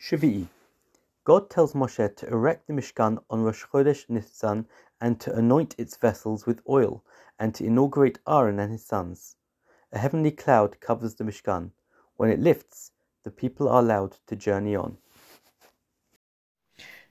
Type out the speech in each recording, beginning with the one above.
Shvi'i. God tells Moshe to erect the Mishkan on Rosh Chodesh Nisan and to anoint its vessels with oil and to inaugurate Aaron and his sons. A heavenly cloud covers the Mishkan. When it lifts, the people are allowed to journey on.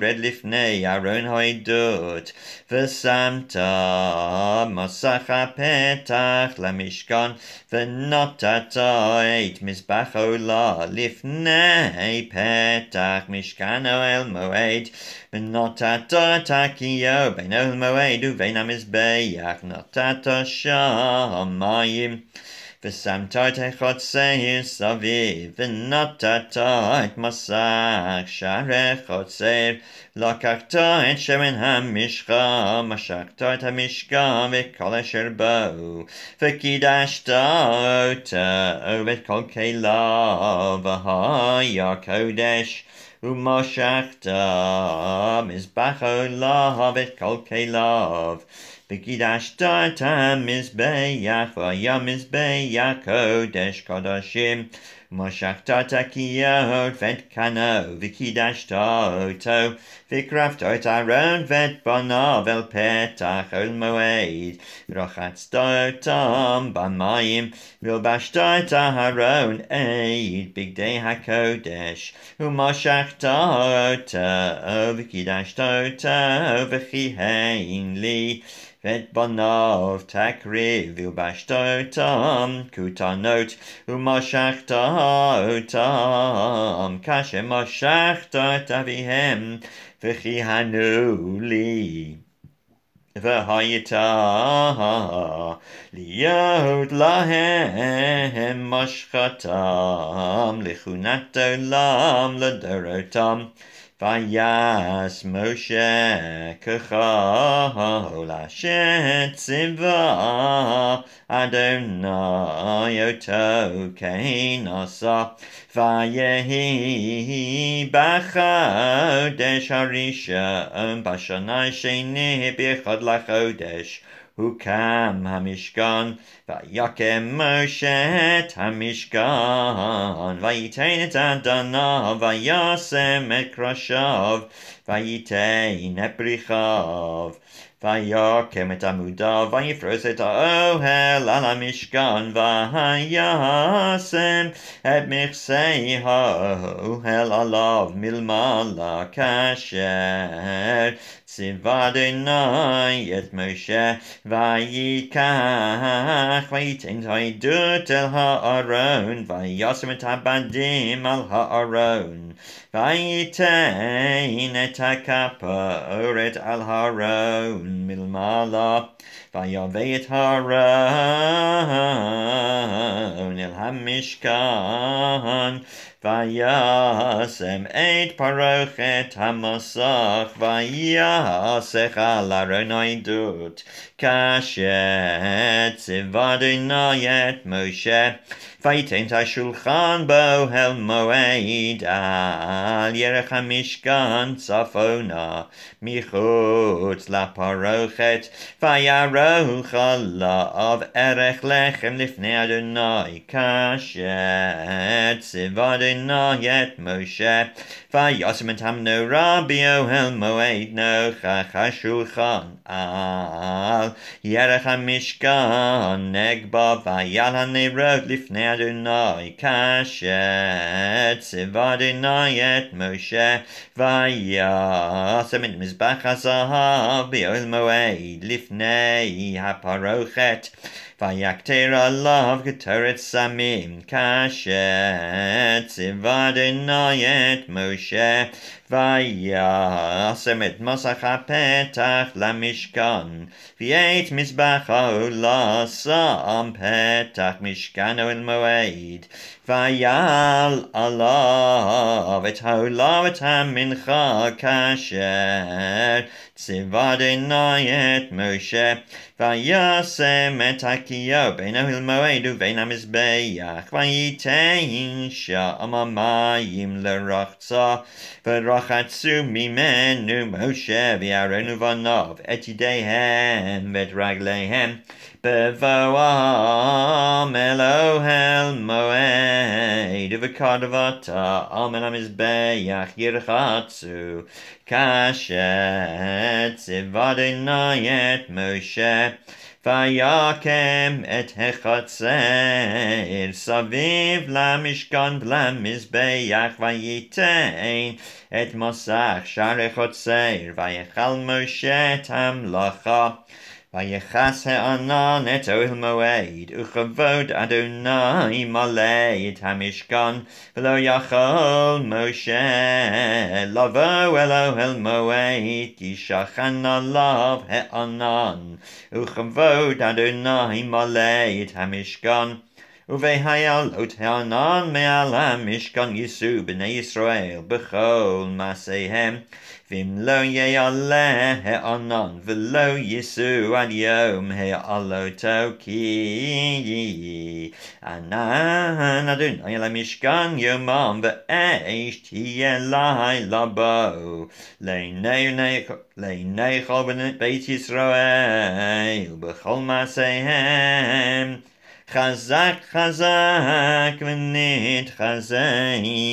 red לפני ארון העדות, ושמת מסך הפתח למשכן, ונתת את מזבח עולה לפני פתח משכן אוהל מועד, ונתת את הקיו בין אוהל מועד ובין המזבח, נתת שם מים. ושמת את החוצר סביב, ונתת את מסך שערי חוצר, לקחת את שמן המשחה, משכת את המשכן וכל אשר בו, וקידשת אותו ואת כל כליו, והיה קודש. ומשכת מזבח עולה ואת כל כליו. Begidash datam mizbeach v'yam mizbeach kodesh kodashim Moshachtotachiyot vet kano vikidashtoto vikraftot aron vet bonov vel petach ol moed rochatstotom bamayim vilbashtot aharon eid bigdei hakodesh umoshachtoto vikidashtoto vichihein li Vet bonov takriv vilbashtotom kutanot umashachtotom וכיהן לי. ואת בניו תקריב ולבשת אותם כותנות ומשכת אותם כאשר משכת את אביהם וכיהנו לי והיית להיות להם משחתם לכהונת עולם לדורותם ויעש משה ככל אשר ציווה אדוני אותו כן עשה ויהי בחודש הראשון בשנה השני באחד לחודש הוקם המשכן, ויקם משה את המשכן, וייתן את אדניו, וישם את קרשיו, וייתן את פריחיו. ויקם את עמודיו, ויפרוס את האוהל על המשכן, וישם את מכסי האוהל עליו מלמעלה, כאשר ציווה אדוני את משה, ויקח וייתן את העדות אל הארון, וישם את הבדים על הארון. וייתן את הכפורת על הארון מלמעלה, ויבא את הארון אל המשכן, וישם את פרוכת המסך, ויסך על ארון העדות, כאשר ציווה אדוני את משה. וייתן את השולחן באוהל מועד על ירך המשכן צפונה מחוץ לפרוכת ויערוך עליו ערך לחם לפני אדוני כאשר ציווה אדוני Shinar yet Moshe. Vayasim Hamno Rabbi El Moed Nocha Chashulchan Al Yerech HaMishkan Negba Vayal HaNerod Lifnei Adonai Kashet Tzivad Adonai et Moshe. Vayasim Et Mizbach HaZahav Biol Moed Lifnei HaParochet. Vayakter Allah Ketoret Samim Kashet Tzivad enayet Moshe Vayasem et Mosach HaPetach LaMishkan V'yet Mizbacho Lasam Petach Mishkano El Moed. Vayal alav et haolav et hamincha kasher Tzivad enayet Moshe. Vayasem et hakiyo ben ohil moed uvein hamizbeach. Vayitein sha'am amayim lerachza V'rachatzu mimenu Moshe v'Aaron uvanov et yidehem et raglehem Bevoam Elohel moed Uvekadavata Amen hamizbeach yirchatzu Kashet Tzivad enayet Moshe Vayakem et hechatzer Saviv lamishkan v'lamizbeach Vayitein et Mosach share chotzer Vayechal Moshe tamlacha Vayechas ha'anan et ohel moed, uchavod Adonai malei et hamishkan, v'lo yachol Moshe, lavo el ohel moed, yishachan alav ha'anan, uchavod Adonai malei et hamishkan, Uvehayalot ha'anan me'al hamishkan yisu b'nei Yisrael, b'chol masehem, Vim lo ye'aleh he'anan v'lo yisu ad yom he'aloto ki anan adonai mishkan yomam ve'esh tiyeh lai labo. Le'nei chol beit Yisrael b'chol masehem Chazak, chazak, v'nit chazek.